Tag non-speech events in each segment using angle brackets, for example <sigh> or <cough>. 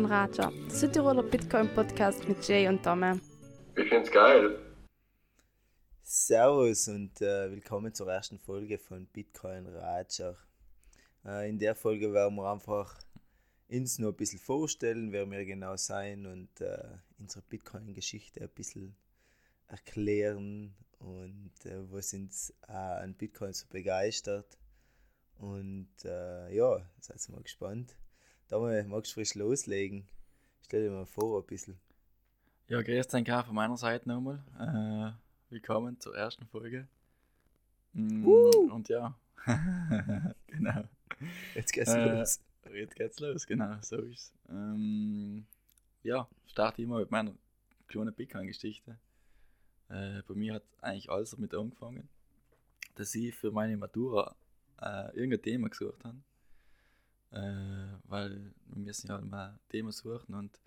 Bitcoin Raja, der Südtiroler Bitcoin Podcast mit Jay und Dome. Ich find's geil. Servus und äh, willkommen zur ersten Folge von Bitcoin Raja. Äh, in der Folge werden wir einfach uns noch ein bisschen vorstellen, wer wir genau sein und äh, unsere Bitcoin-Geschichte ein bisschen erklären und äh, was uns äh, an Bitcoin so begeistert. Und äh, ja, seid mal gespannt. Dame, magst du frisch loslegen? Stell dir mal vor ein bisschen. Ja, grüß dich auch von meiner Seite nochmal. Äh, willkommen zur ersten Folge. Mm, Uh. Und ja, <laughs> genau. Jetzt geht's Äh, los. Jetzt geht's los, genau, so ist es. Ähm, ja, starte ich mal mit meiner kleinen Bitcoin-Geschichte. Äh, bei mir hat eigentlich alles damit angefangen, dass ich für meine Matura äh, irgendein Thema gesucht habe. Äh, weil wir müssen ja mal ein Thema suchen und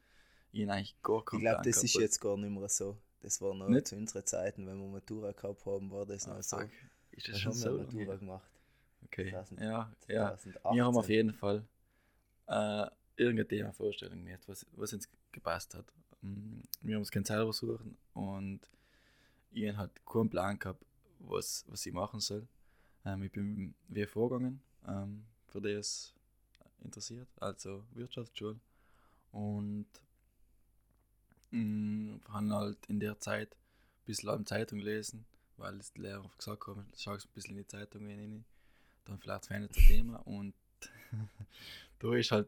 ich habe eigentlich gar Ich keinen glaube, Plan das ist jetzt gar nicht mehr so. Das war noch Nicht? zu unseren Zeiten, wenn wir Matura gehabt haben, war das Ah, noch so. fuck. Ist das Da schon haben so wir Matura her? gemacht. Okay, 2000 ja, ja. 2018. Wir haben auf jeden Fall äh, irgendeine Themavorstellung gehabt, was, was uns gepasst hat. Mm, Wir haben uns kein selber suchen und ich habe halt keinen Plan gehabt, was, was ich machen soll. Ähm, ich bin wie vorgegangen, ähm, für es interessiert, also Wirtschaftsschule. Und mh, habe halt in der Zeit ein bisschen an Zeitung lesen, weil es die Lehrer gesagt haben, schau ein bisschen in die Zeitung rein, dann vielleicht verändert das Thema. Und <laughs> da ist halt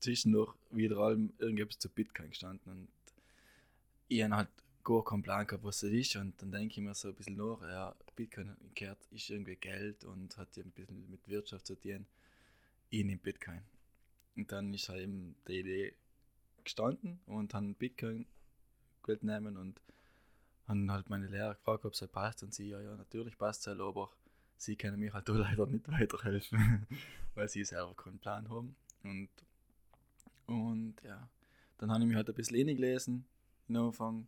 zwischendurch wieder allem irgendetwas zu Bitcoin gestanden. Und ich habe halt gar keinen Plan gehabt, was das ist. Und dann denke ich mir so ein bisschen nach, ja, Bitcoin gehört, ist irgendwie Geld und hat ja ein bisschen mit Wirtschaft zu tun, ich nehme Bitcoin. Und dann ist halt eben die Idee gestanden und haben Bitcoin gewählt nehmen und haben halt meine Lehrer gefragt, ob es halt passt und sie, ja, ja, natürlich passt es halt, aber sie können mir halt <laughs> leider nicht weiterhelfen, <laughs> weil sie selber keinen Plan haben. Und, und ja, dann habe ich mich halt ein bisschen eingelesen, am Anfang.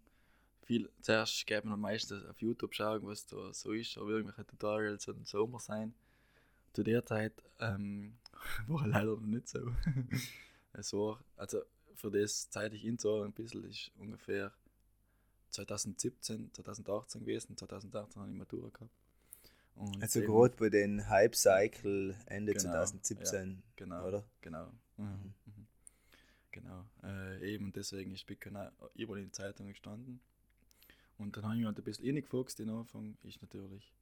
Viel, zuerst geht man meistens auf YouTube schauen, was da so ist, aber irgendwelche Tutorials und so immer sein. Zu der Zeit ähm, <laughs> war leider noch nicht so. <laughs> es war, also für das zeitlich hinzuhören ein bisschen ist ungefähr 2017, 2018 gewesen. 2018 habe ich Matura gehabt. Und Also gerade bei den Hype-Cycle Ende Genau, 2017, Genau. oder? Genau. Mhm. Mhm. Genau. Äh, eben deswegen ist Bitcoin überall in den Zeitungen gestanden. Und dann habe ich mich halt ein bisschen reingefuchst in den Anfang. Ist natürlich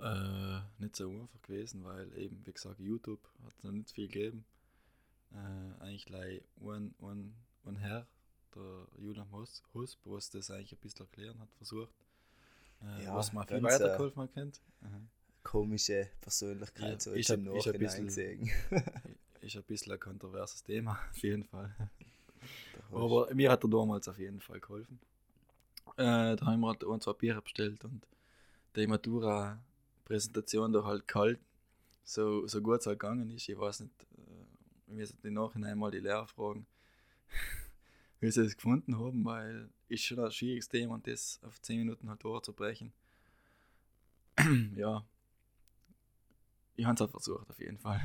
äh, nicht so einfach gewesen, weil eben, wie gesagt, YouTube hat es noch nicht viel gegeben. Äh, eigentlich gleich ein, ein, ein Herr, der Julian Hus, Husp, was das eigentlich ein bisschen erklären hat, versucht. Äh, Ja, was man viel äh, weitergeholfen hat. kennt. Mhm. Komische Persönlichkeit, Ja, so ich jetzt im hab- ich hab ein Nachhinein bisschen- gesehen. <laughs> Ist ein bisschen ein kontroverses Thema, <laughs> auf jeden Fall. Aber mir hat er damals auf jeden Fall geholfen. Äh, da haben wir halt ein, zwei Bier bestellt und die Matura-Präsentation da halt kalt, so, so gut es halt gegangen ist. Ich weiß nicht, äh, wir müssen im Nachhinein mal die Lehrer fragen, <laughs> wie sie das gefunden haben, weil ist schon ein schwieriges Thema und das auf 10 Minuten halt durchzubrechen. <clears throat> ja. Ich habe es halt versucht, auf jeden Fall.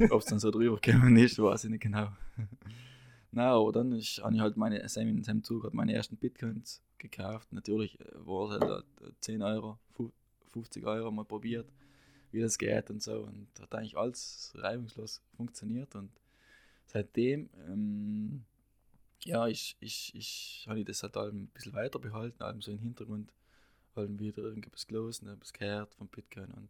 <laughs> Ob es dann so drüber gekommen ist, weiß ich nicht genau. <laughs> Na, aber dann habe ich halt meine, Sam in seinem Zug meine ersten Bitcoins gekauft. Natürlich äh, war es halt äh, 10 Euro, fu- 50 Euro mal probiert, wie das geht und so. Und hat eigentlich alles reibungslos funktioniert. Und seitdem, ähm, ja, ich, ich, ich habe ich das halt ein bisschen weiter behalten, allem so im Hintergrund, allem wieder irgendwas gelesen, etwas gehört von Bitcoin. Und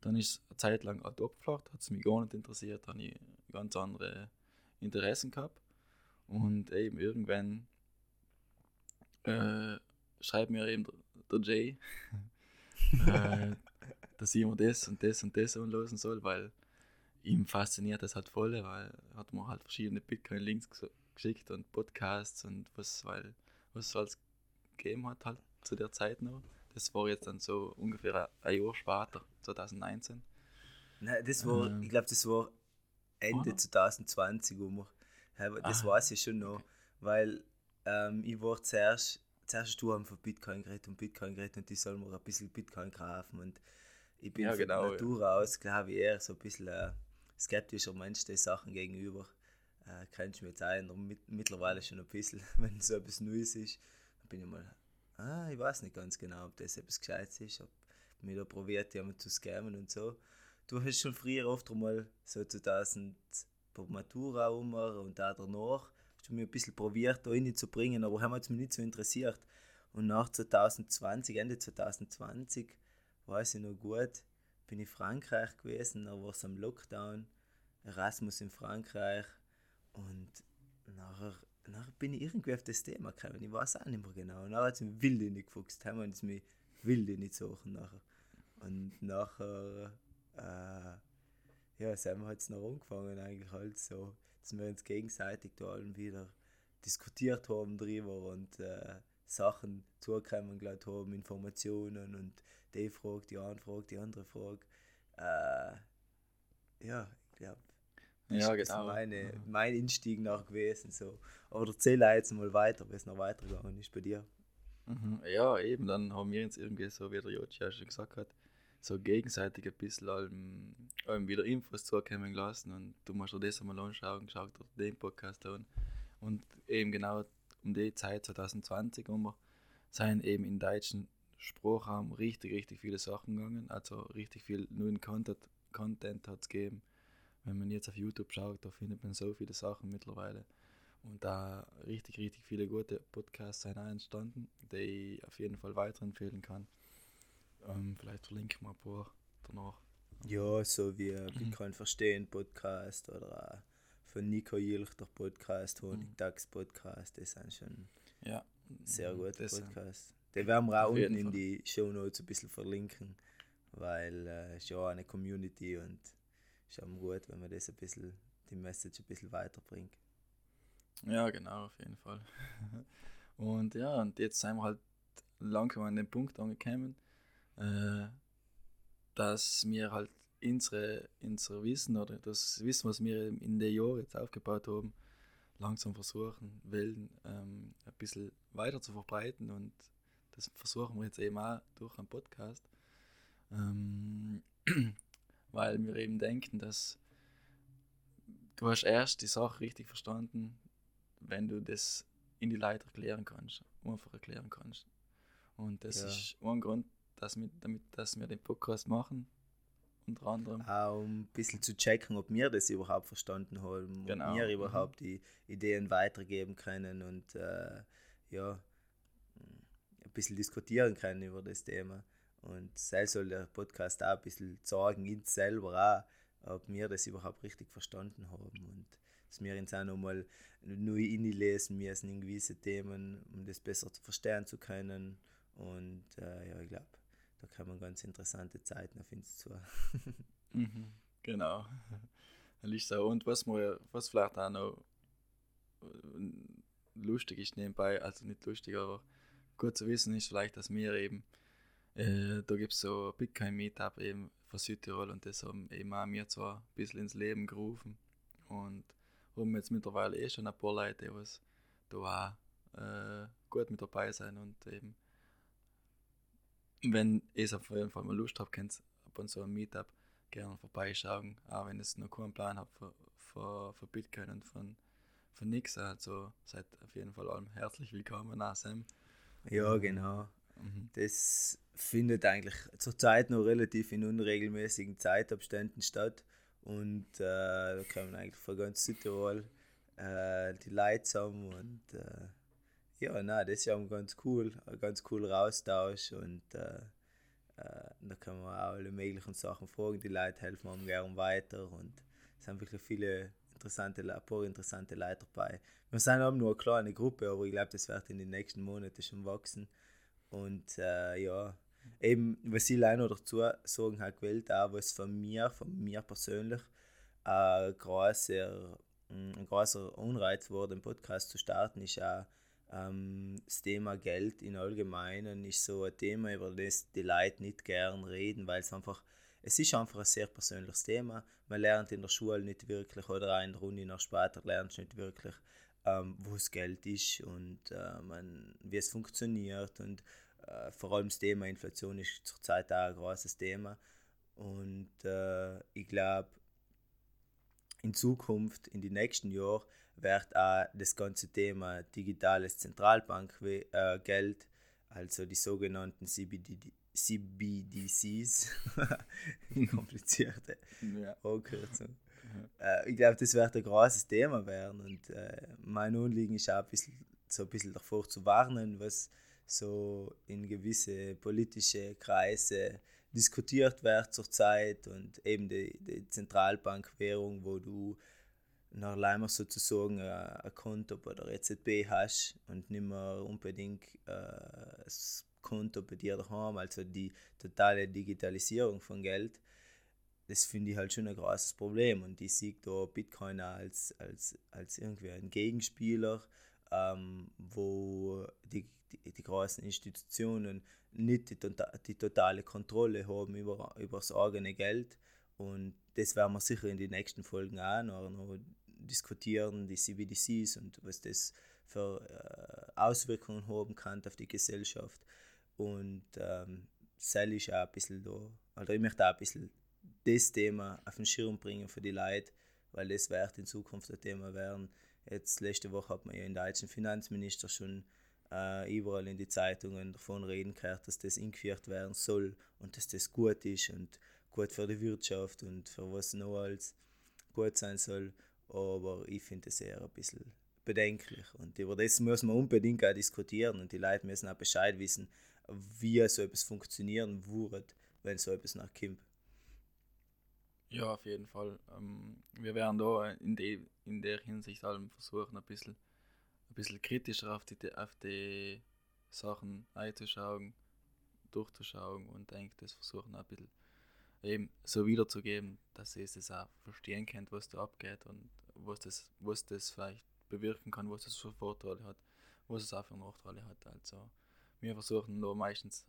dann ist es eine Zeit lang halt abgeflacht, hat es mich gar nicht interessiert, habe ich ganz andere Interessen gehabt. Und eben irgendwann äh, schreibt mir eben der, der Jay, <laughs> äh, dass ich mir das und das und das anlösen soll, weil ihm fasziniert das halt voll, weil hat mir halt verschiedene Bitcoin-Links ges- geschickt und Podcasts und was, weil, was es alles gegeben hat halt zu der Zeit noch. Das war jetzt dann so ungefähr ein Jahr später, 2019. Nein, das war, Ähm. ich glaube, das war Ende Oder? 2020 um. Das Ah, weiß ich schon noch, okay. weil ähm, ich war zuerst, zuerst hast du haben von Bitcoin geredet und Bitcoin geredet und die sollen mir ein bisschen Bitcoin kaufen und ich bin Ja, von genau, ja. Natur aus, glaube ich, eher so ein bisschen ein skeptischer Mensch den Sachen gegenüber. äh, kennst du mich jetzt auch mit, mittlerweile schon ein bisschen, <laughs> wenn so etwas Neues ist, dann bin ich mal, ah, ich weiß nicht ganz genau, ob das etwas Gescheites ist, ob mir da probiert, jemanden zu scammen und so. Du hast schon früher oft mal so 2000 bei Matura um und auch danach du mir ein bisschen probiert, da reinzubringen, aber haben mich nicht so interessiert. Und nach 2020, Ende 2020, weiß ich noch gut, bin ich in Frankreich gewesen, da war es am Lockdown, Erasmus in Frankreich und nachher, nachher bin ich irgendwie auf das Thema gekommen, ich weiß auch nicht mehr genau. Und nachher hat es mich wild in die gefuchst, haben wir uns mich wild in die suchen nachher. Und nachher, äh, ja, sind wir jetzt noch angefangen eigentlich halt so, dass wir uns gegenseitig da allen wieder diskutiert haben drüber und äh, Sachen zukommen gelassen haben, Informationen und die Frage, die eine Frage, die andere Frage. Äh, ja, ich glaube, das Ja, ist genau. meine, mein Einstieg nach gewesen. So. Aber erzähl jetzt mal weiter, wie es noch weitergegangen ist bei dir. Mhm. Ja, eben, dann haben wir uns irgendwie so, wie der Jochi ja schon gesagt hat, so gegenseitig ein bisschen allem, allem wieder Infos zukommen gelassen und du musst dir das einmal anschauen, geschaut dir den Podcast an. Und eben genau um die Zeit 2020 um sind eben im deutschen Sprachraum richtig, richtig viele Sachen gegangen. Also richtig viel neuen Content, Content hat es gegeben. Wenn man jetzt auf YouTube schaut, da findet man so viele Sachen mittlerweile. Und da richtig, richtig viele gute Podcasts sind auch entstanden, die ich auf jeden Fall weiterempfehlen kann. Ähm, vielleicht verlinken wir ein paar danach. Ja, so wie Bitcoin Verstehen Podcast oder auch von Nico Jilch der Podcast, Honigdachs Podcast, das sind schon Ja, sehr mhm, gute Podcasts. Die werden wir auch unten in Fall. die Show Notes ein bisschen verlinken, weil äh, es ist ja auch eine Community und es ist auch gut, wenn man das ein bisschen, die Message ein bisschen weiterbringt. Ja, genau, auf jeden Fall. <laughs> und ja, und jetzt sind wir halt langsam an den Punkt angekommen, äh, dass wir halt unsere, unser Wissen oder das Wissen, was wir in den Jahren jetzt aufgebaut haben, langsam versuchen, wollen, ähm, ein bisschen weiter zu verbreiten und das versuchen wir jetzt eben auch durch einen Podcast, ähm, <clears throat> weil wir eben denken, dass du hast erst die Sache richtig verstanden, wenn du das in die Leute erklären kannst, einfach erklären kannst. Und das Ja. ist ein Grund, dass wir, damit, dass wir den Podcast machen, unter anderem. Auch um ein bisschen zu checken, ob wir das überhaupt verstanden haben, Genau, ob wir mhm. überhaupt die Ideen weitergeben können und äh, ja, ein bisschen diskutieren können über das Thema. Und selbst soll der Podcast auch ein bisschen sagen, uns selber auch, ob wir das überhaupt richtig verstanden haben und dass wir uns auch nochmal neu inlesen müssen in gewisse Themen, um das besser zu verstehen zu können. Und äh, ja, ich glaube, da kommen ganz interessante Zeiten auf uns zu. <laughs> Mhm, genau. Und was, wir, was vielleicht auch noch äh, lustig ist nebenbei, also nicht lustig, aber gut zu wissen ist vielleicht, dass wir eben, äh, da gibt es so Bitcoin Meetup eben von Südtirol und das haben eben auch wir zwar ein bisschen ins Leben gerufen und haben jetzt mittlerweile eh schon ein paar Leute, die da auch äh, gut mit dabei sein und eben wenn ihr auf jeden Fall mal Lust habt, könnt ihr ab und zu ein Meetup gerne vorbeischauen, auch wenn ihr noch keinen Plan habt für, für, für Bitcoin und von, von nix. Also seid auf jeden Fall allem herzlich willkommen, auch Sam. Ja, genau. Mhm. Das findet eigentlich zurzeit noch relativ in unregelmäßigen Zeitabständen statt. Und äh, da kommen eigentlich von ganz Südtirol äh, die Leute zusammen. Und äh, ja, nein, das ist ja ganz cool. Ein ganz cooler Austausch. Und äh, äh, da kann man auch alle möglichen Sachen fragen. Die Leute helfen einem gerne weiter. Und es sind wirklich viele interessante, ein paar interessante Leute dabei. Wir sind auch nur eine kleine Gruppe, aber ich glaube, das wird in den nächsten Monaten schon wachsen. Und äh, ja, eben, was ich leider noch dazu sagen habe, gewählt, auch was von mir, von mir persönlich, großer, ein großer Anreiz war, den Podcast zu starten, ist auch ähm, das Thema Geld in Allgemeinen ist so ein Thema, über das die Leute nicht gern reden, weil es einfach, es ist einfach ein sehr persönliches Thema. Man lernt in der Schule nicht wirklich oder auch in der Uni noch später lernt nicht wirklich, ähm, wo das Geld ist und äh, man, wie es funktioniert und äh, vor allem das Thema Inflation ist zurzeit auch ein großes Thema und äh, ich glaube, in Zukunft, in die nächsten Jahren, wird auch das ganze Thema digitales Zentralbankgeld, also die sogenannten CBD, CBDCs, <laughs> komplizierte ja. Abkürzung. Äh, ich glaube, das wird ein großes Thema werden und äh, mein Anliegen ist auch ein bisschen, so ein bisschen davor zu warnen, was so in gewisse politische Kreise diskutiert wird zurzeit und eben die, die Zentralbankwährung, wo du nach Leimer sozusagen ein Konto bei der EZB hast und nicht mehr unbedingt äh, das Konto bei dir daheim, also die totale Digitalisierung von Geld, das finde ich halt schon ein großes Problem. Und ich sehe da Bitcoin als, als, als irgendwie ein Gegenspieler, ähm, wo die, die, die großen Institutionen nicht die, tota-, die totale Kontrolle haben über, über das eigene Geld und das werden wir sicher in den nächsten Folgen auch noch, noch diskutieren, die CBDCs und was das für äh, Auswirkungen haben kann auf die Gesellschaft. Und ähm, Sally ist auch ein bisschen da, oder ich möchte auch ein bisschen das Thema auf den Schirm bringen für die Leute, weil das wird in Zukunft ein Thema werden. Jetzt letzte Woche hat man ja den deutschen Finanzminister schon äh, überall in die Zeitungen davon reden gehört, dass das eingeführt werden soll und dass das gut ist und gut für die Wirtschaft und für was noch alles gut sein soll. Aber ich finde es eher ein bisschen bedenklich und über das muss man unbedingt auch diskutieren und die Leute müssen auch Bescheid wissen, wie so etwas funktionieren würde, wenn so etwas nachkommt. Ja, auf jeden Fall. Ähm, wir werden da in, de, in der Hinsicht allem versuchen, ein bisschen, bisschen kritischer auf die, auf die Sachen einzuschauen, durchzuschauen und denke, das versuchen ein bisschen eben so wiederzugeben, dass sie es auch verstehen könnt, was da abgeht und was das, was das vielleicht bewirken kann, was das für Vorteile hat, was es auch für Nachteile hat. Also wir versuchen da meistens,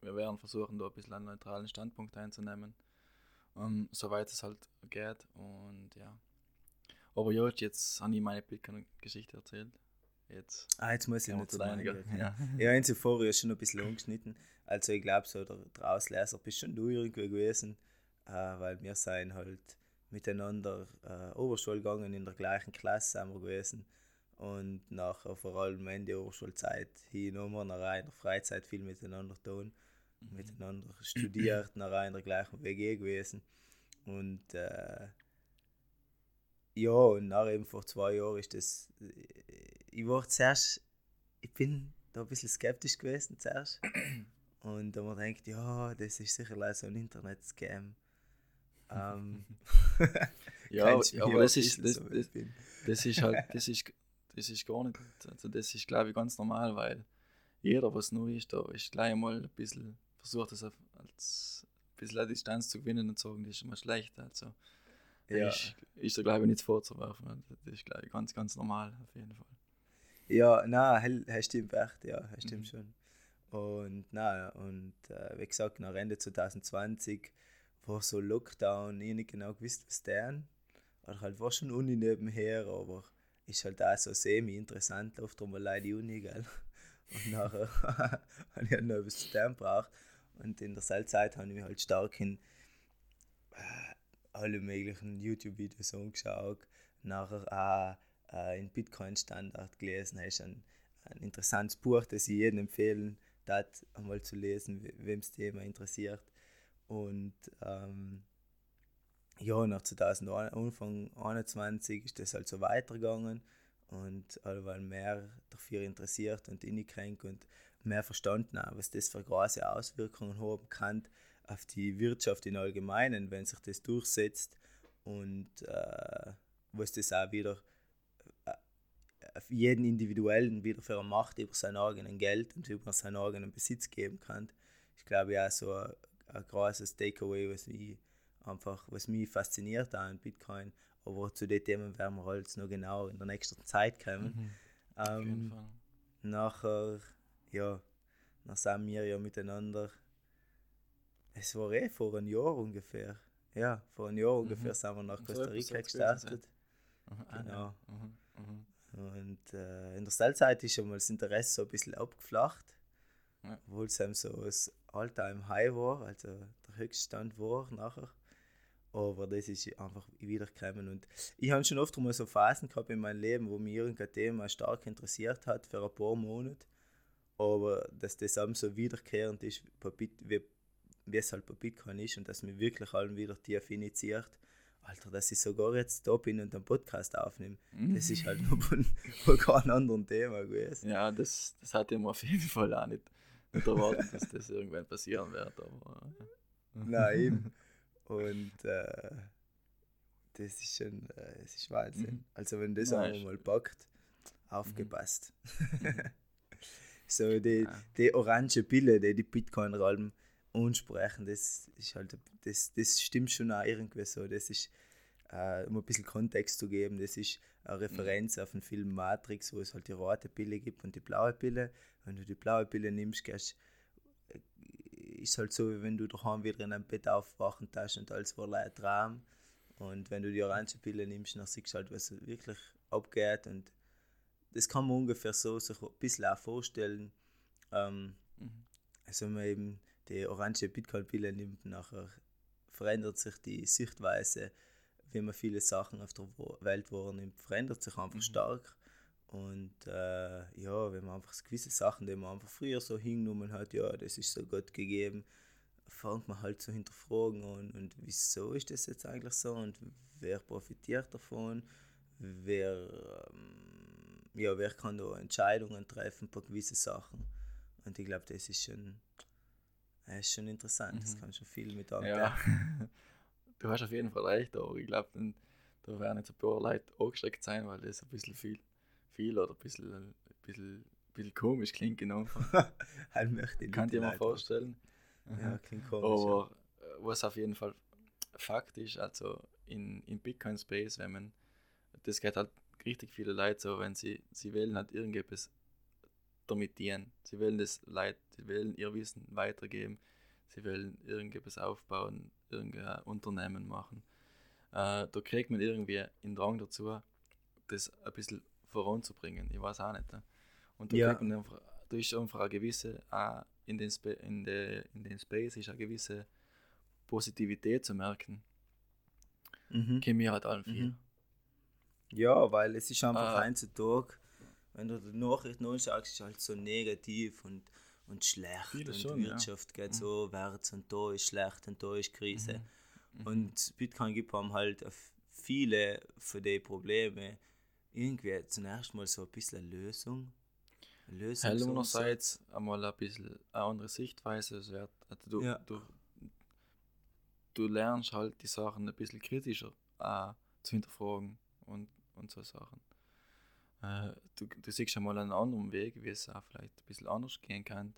wir werden versuchen da ein bisschen einen neutralen Standpunkt einzunehmen, um, ähm, soweit es halt geht und ja. Aber ja, jetzt habe ich meine Bitcoin-Geschichte erzählt. Jetzt, ah, jetzt muss ich nicht deiner. <laughs> Ja, ja in zuvor ist schon ein bisschen angeschnitten. Also ich glaube, so der, Ausleser bist schon du irgendwie gewesen, äh, weil wir sind halt miteinander äh, Oberschule gegangen, in der gleichen Klasse sind wir gewesen. Und nachher vor allem Ende der Oberschulzeit hin und nachher in der Freizeit viel miteinander tun, mhm. miteinander studiert, nachher in der gleichen WG gewesen. Und äh, ja, und nach eben vor zwei Jahren ist das. Ich war zuerst, ich bin da ein bisschen skeptisch gewesen zuerst. <clears throat> Und da man denkt, ja, das ist sicher so ein Internet-Scam. Ähm, <laughs> ja, aber das ist, das, das, das, ist halt, <laughs> das ist, das ist gar nicht, also das ist glaube ich ganz normal, weil jeder, was neu ist, da ist gleich mal ein bisschen versucht, das als ein bisschen Distanz zu gewinnen und sagen, das ist immer schlecht. Also ja. ist, ist da glaube ich nichts vorzuwerfen. Das ist glaube ich ganz, ganz normal auf jeden Fall. Ja, nein, das stimmt echt, ja, das stimmt mhm. schon. Und na und äh, wie gesagt, nach Ende 2020 war so Lockdown, ich nicht genau gewusst, was denn. Oder halt war schon Uni nebenher, aber ist halt auch so semi-interessant, oft einmal die Uni, gell. <laughs> Und nachher <laughs> habe ich halt noch etwas zu tun braucht. Und in der Seltzeit habe ich mich halt stark in äh, alle möglichen YouTube-Videos angeschaut. Nachher auch äh, in Bitcoin-Standard gelesen. Das ist ein, ein interessantes Buch, das ich jedem empfehlen das einmal zu lesen, wem das Thema interessiert. Und ähm, ja, nach 2021 Anfang 2021 ist das halt so weitergegangen und weil mehr dafür interessiert und innekränkt und mehr verstanden haben, was das für große Auswirkungen haben kann auf die Wirtschaft im Allgemeinen, wenn sich das durchsetzt und äh, was das auch wieder jeden Individuellen wieder für eine Macht über sein eigenes Geld und über seinen eigenen Besitz geben kann. Ich glaube ja so ein, ein großes Takeaway, was mich einfach, was mich fasziniert an Bitcoin. Aber zu den Themen werden wir halt noch genau in der nächsten Zeit kommen. Mhm. Ähm, nachher, ja, nach sind wir ja miteinander. Es war eh vor einem Jahr ungefähr. Ja, vor einem Jahr mhm. ungefähr sind wir nach Costa Rica gestartet. Mhm. Genau. Mhm. Und äh, in der Stellzeit ist schon mal das Interesse so ein bisschen abgeflacht, ja. obwohl es eben so das All-Time-High war, also der Höchststand war nachher. Aber das ist einfach wiedergekommen. Und ich habe schon oft mal so Phasen gehabt in meinem Leben, wo mich irgendein Thema stark interessiert hat für ein paar Monate. Aber dass das auch so wiederkehrend ist, wie, wie es halt bei Bitcoin ist und dass mich wirklich allen wieder tief initiiert. Alter, dass ich sogar jetzt da bin und einen Podcast aufnehme, mhm. das ist halt nur von, <laughs> von keinem anderen Thema gewesen. Ja, das, das hatte ich mir auf jeden Fall auch nicht, erwartet, dass das irgendwann passieren wird. Aber. Nein, eben. <laughs> Und äh, das ist schon, äh, das ist Wahnsinn. Mhm. Also wenn das Nein, einmal mal packt, aufgepasst. Mhm. <laughs> so die, ja. die orange Pille, die die Bitcoin-Ralm ansprechen, das ist halt, das, das stimmt schon auch irgendwie so. Das ist, äh, um ein bisschen Kontext zu geben, das ist eine Referenz mhm. auf den Film Matrix, wo es halt die rote Pille gibt und die blaue Pille. Wenn du die blaue Pille nimmst, gehst ist halt so, wie wenn du daheim wieder in einem Bett aufwachen hast und alles war ein Traum. Und wenn du die orange Pille nimmst, dann siehst du halt, was wirklich abgeht. Und das kann man ungefähr so sich ein bisschen auch vorstellen. Ähm, mhm. Also man eben die orange Bitcoin-Pille nimmt, nachher verändert sich die Sichtweise, wie man viele Sachen auf der Welt wahrnimmt, verändert sich einfach mhm. stark. Und äh, ja, wenn man einfach gewisse Sachen, die man einfach früher so hingenommen hat, ja, das ist so Gott gegeben, fängt man halt zu hinterfragen und, und wieso ist das jetzt eigentlich so und wer profitiert davon, wer, ähm, ja, wer kann da Entscheidungen treffen bei gewissen Sachen. Und ich glaube, das ist schon, das ist schon interessant, mhm. das kann schon viel mit angehen. Ja. <laughs> du hast auf jeden Fall recht, aber ich glaube, da werden jetzt ein paar Leute angestreckt sein, weil das ein bisschen viel viel oder ein bisschen, ein bisschen, ein bisschen komisch klingt, genau. <laughs> halt möchte ich Kann dir mal vorstellen. Ja, klingt komisch. Aber ja. Äh, was auf jeden Fall Fakt ist, also in, in Bitcoin Space, wenn man, das geht halt richtig viele Leute so, wenn sie, sie wählen halt irgendetwas damit dienen. Sie wollen das Leid, sie wollen ihr Wissen weitergeben, sie wollen irgendetwas aufbauen, irgendein Unternehmen machen. Äh, da kriegt man irgendwie einen Drang dazu, das ein bisschen voranzubringen. Ich weiß auch nicht. Ne? Und da, ja. kriegt man einfach, da ist einfach eine gewisse, auch in den, Spa in, de, in den Space ist eine gewisse Positivität zu merken. Mhm. Kennen wir halt allen viel. Mhm. Ja, weil es ist einfach ah. ein Tag, wenn du die Nachrichten anschaust, ist es halt so negativ und, und schlecht Viele und schon, Wirtschaft ja. geht mhm. so wärts und da ist schlecht und da ist Krise. Mhm. mhm. Und Bitcoin gibt einem halt viele von den Problemen irgendwie zunächst mal so ein bisschen eine Lösung. Eine Lösung Hell einerseits einmal ein bisschen eine andere Sichtweise. Also du, ja. du, du lernst halt die Sachen ein bisschen kritischer äh, zu hinterfragen und, und so Sachen. Äh, du, du siehst einmal einen anderen Weg, wie es auch vielleicht ein bisschen anders gehen kann.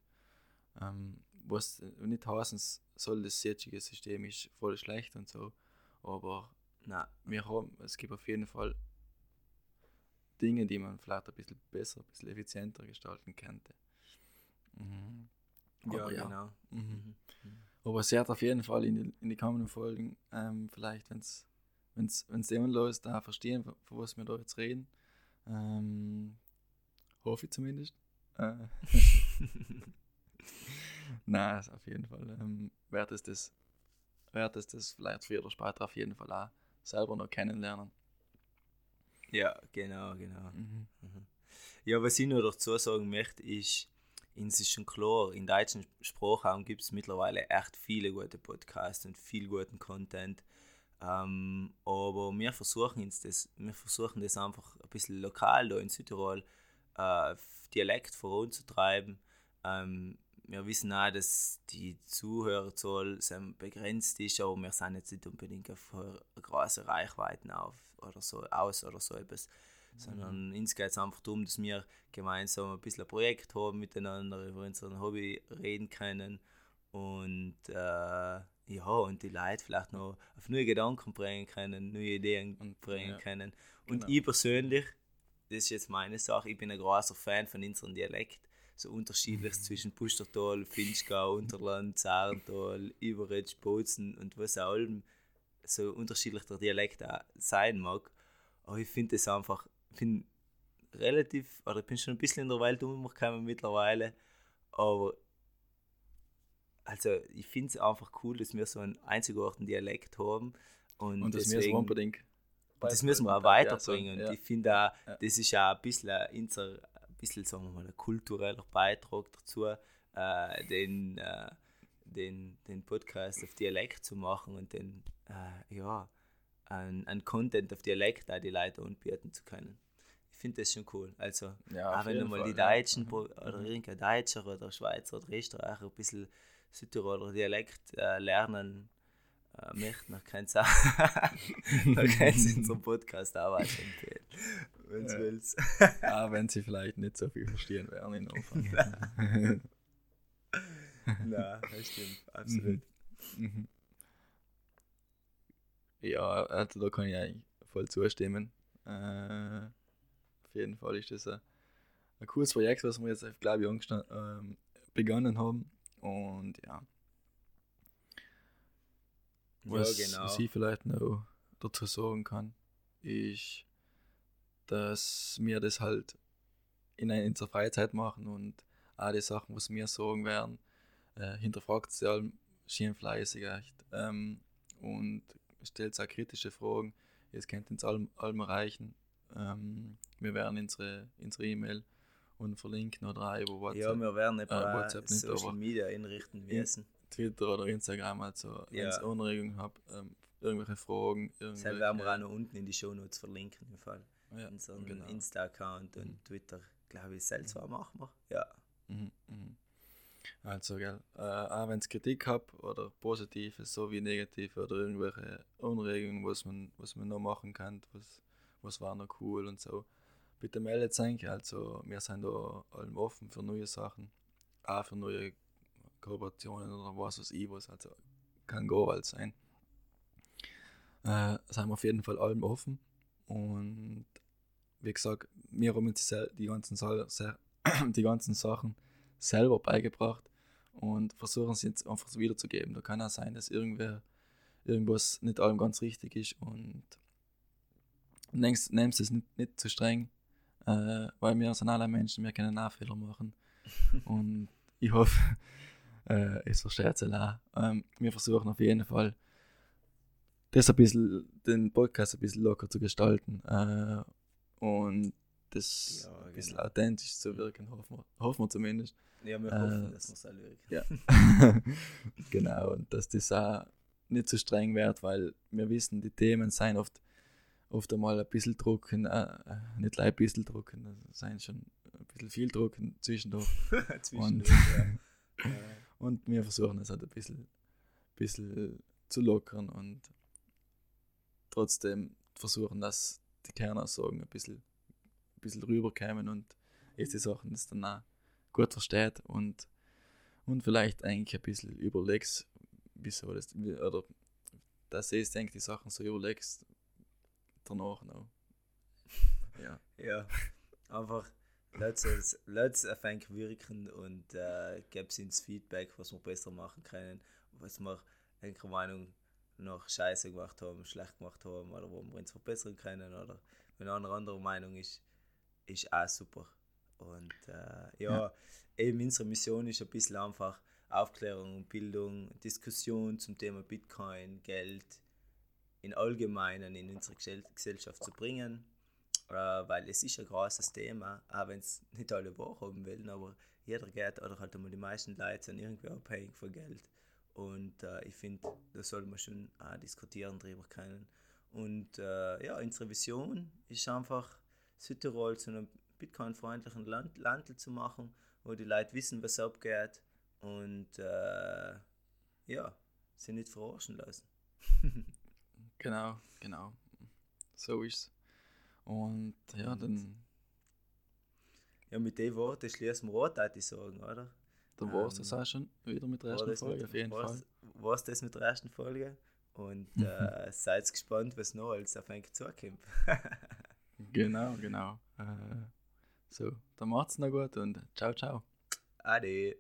Ähm, was nicht heißen soll, das jetzige System ist voll schlecht und so, aber Nein. wir haben, es gibt auf jeden Fall Dinge, die man vielleicht ein bisschen besser, ein bisschen effizienter gestalten könnte. Mhm. Ja, ja, genau. Mhm. Mhm. mhm. Aber es wird auf jeden Fall in die, in die kommenden Folgen, ähm, vielleicht, wenn es wenn's, wenn's jemand los da verstehen, von was wir da jetzt reden. Ähm, hoffe ich zumindest. Äh. <laughs> Nein, auf jeden Fall. Ähm, wird es das, wird es das vielleicht früher oder später auf jeden Fall auch selber noch kennenlernen. Ja, genau, genau. Mhm. Mhm. Ja, was ich noch dazu sagen möchte, ist, es ist schon klar, in deutschen Sprachraum gibt es mittlerweile echt viele gute Podcasts und viel guten Content. Ähm, aber wir versuchen das, wir versuchen das einfach ein bisschen lokal da in Südtirol äh, Dialekt voranzutreiben. Ähm, wir wissen auch, dass die Zuhörerzahl begrenzt ist, aber wir sind jetzt nicht unbedingt auf große Reichweiten auf oder so aus oder so etwas. Mhm. Sondern uns geht es einfach darum, dass wir gemeinsam ein bisschen ein Projekt haben miteinander, über unseren Hobby reden können und äh, ja, und die Leute vielleicht noch auf neue Gedanken bringen können, neue Ideen und, bringen ja, können. Und genau. ich persönlich, das ist jetzt meine Sache, ich bin ein großer Fan von unserem Dialekt so unterschiedlich mhm. zwischen Pustertal, Finchgau, <laughs> Unterland, Zarental, Iberitsch, Bozen und was auch allem so unterschiedlich der Dialekt auch sein mag. Aber ich finde es einfach, bin relativ, oder ich bin schon ein bisschen in der Welt umgekommen mittlerweile, aber also ich finde es einfach cool, dass wir so einen einzigartigen Dialekt haben Und, Und das deswegen, müssen wir unbedingt. das müssen wir auch weiterbringen. Ja, Und ich finde auch, Ja. das ist auch ein bisschen, ein, ein bisschen sagen wir mal, ein kultureller Beitrag dazu, äh, den, äh, den, den Podcast auf Dialekt zu machen und den, äh, ja, ein, ein Content auf Dialekt auch die Leute anbieten zu können. Ich finde das schon cool. Also, Ja, auch wenn du mal Fall, die ja. Deutschen Mhm. oder Mhm. irgendein Deutscher oder Schweizer oder Österreicher ein bisschen Südtiroler Dialekt äh, lernen äh, möchten, dann kannst du unseren Podcast auch weiterempfehlen. Wenn du Ja. willst. <laughs> Auch wenn sie vielleicht nicht so viel verstehen werden in Anfang. <laughs> Nein, das stimmt, absolut. Mhm. Ja, also da kann ich eigentlich voll zustimmen. Äh, auf jeden Fall ist das ein, ein cooles Projekt, was wir jetzt, glaube ich, ähm, begonnen haben. Und ja, was ja, genau. sie vielleicht noch dazu sagen kann, ist, dass wir das halt in unserer Freizeit machen und auch die Sachen, was wir sagen werden, äh, hinterfragt sie allem schön fleißig echt ähm, und stellt auch kritische Fragen. Jetzt könnt ihr uns allem, allem erreichen. Ähm, wir werden unsere E-Mail und verlinken oder auch über WhatsApp. Ja, wir werden ein paar WhatsApp nicht, Social Media einrichten In- müssen. Twitter oder Instagram, also wenn Ja. ihr Anregungen habt, ähm, irgendwelche Fragen, Das werden wir auch irgendwelche, noch unten in die Shownotes verlinken im Fall. ja, Unseren genau. Insta-Account und Mhm. Twitter, glaube ich, selbst zwar machen wir. Ja. Mhm, mhm. Also, gell, äh, auch wenn es Kritik habt oder Positives sowie Negative oder irgendwelche Anregungen, was man, was man noch machen kann, was, was war noch cool und so, bitte meldet euch. Also, wir sind da allem offen für neue Sachen, auch für neue Kooperationen oder was weiß ich, was also kann go all sein. Äh, sind wir auf jeden Fall allem offen und wie gesagt, wir haben uns die, ganzen, <clears throat> die ganzen Sachen selber beigebracht und versuchen sie jetzt einfach wiederzugeben. Da kann auch sein, dass irgendwer irgendwas nicht allem ganz richtig ist und nehmt nehmt es nicht, nicht zu streng, äh, weil wir sind alle Menschen, wir können auch Fehler machen <laughs> und ich hoffe, <laughs> äh, es versteht es auch. Ähm, wir versuchen auf jeden Fall, das ein bisschen, den Podcast ein bisschen locker zu gestalten äh, und das Ja, ein bisschen genau. authentisch zu wirken, hoffen wir, hoffen wir zumindest. Ja, wir Äh, hoffen, dass wir es auch wirklich. Ja. <laughs> genau, und dass das auch nicht zu streng wird, weil wir wissen, die Themen sind oft, oft einmal ein bisschen drucken, äh, nicht leicht ein bisschen drucken, das sind schon ein bisschen viel drucken zwischendurch. <laughs> Zwischendurch, ja. <laughs> Äh, Und wir versuchen es halt ein bisschen, bisschen zu lockern und trotzdem versuchen, dass die Kernaussagen ein bisschen, ein bisschen rüberkommen und jetzt die Sachen das dann auch gut versteht und, und vielleicht eigentlich ein bisschen überlegst, wieso das, oder dass du jetzt die Sachen so überlegst, danach noch. Ja. <laughs> Ja, einfach lasst es, lasst es auf ein wirken und äh, gebt uns Feedback, was wir besser machen können, was wir einer Meinung nach scheiße gemacht haben, schlecht gemacht haben oder wo wir uns verbessern können oder wenn eine andere Meinung ist, ist auch super. Und äh, ja, Ja. eben unsere Mission ist ein bisschen einfach Aufklärung und Bildung, Diskussion zum Thema Bitcoin, Geld in Allgemeinen in unsere Gesell Gesellschaft zu bringen äh, weil es ist ein großes Thema, auch wenn es nicht alle wahrhaben wollen, aber jeder geht, oder halt einmal die meisten Leute sind irgendwie abhängig von Geld. Und äh, ich finde, da soll man schon auch diskutieren drüber können. Und äh, ja, unsere Vision ist einfach, Südtirol zu einem Bitcoin-freundlichen Land, Land zu machen, wo die Leute wissen, was abgeht und äh, ja, sie nicht verarschen lassen. <laughs> Genau, genau. So ist's. Und ja, Und- dann, Ja, mit den Worten schließen wir auch, würde ich sagen, oder? dann war es Ähm, das auch schon wieder mit der ersten Folge, mit, auf jeden war's, Fall. War es das mit der ersten Folge? Und <laughs> äh, seid gespannt, was noch alles auf euch zukommt. <laughs> Genau, <laughs> genau. Äh, so, dann macht's noch gut und ciao, ciao. Ade.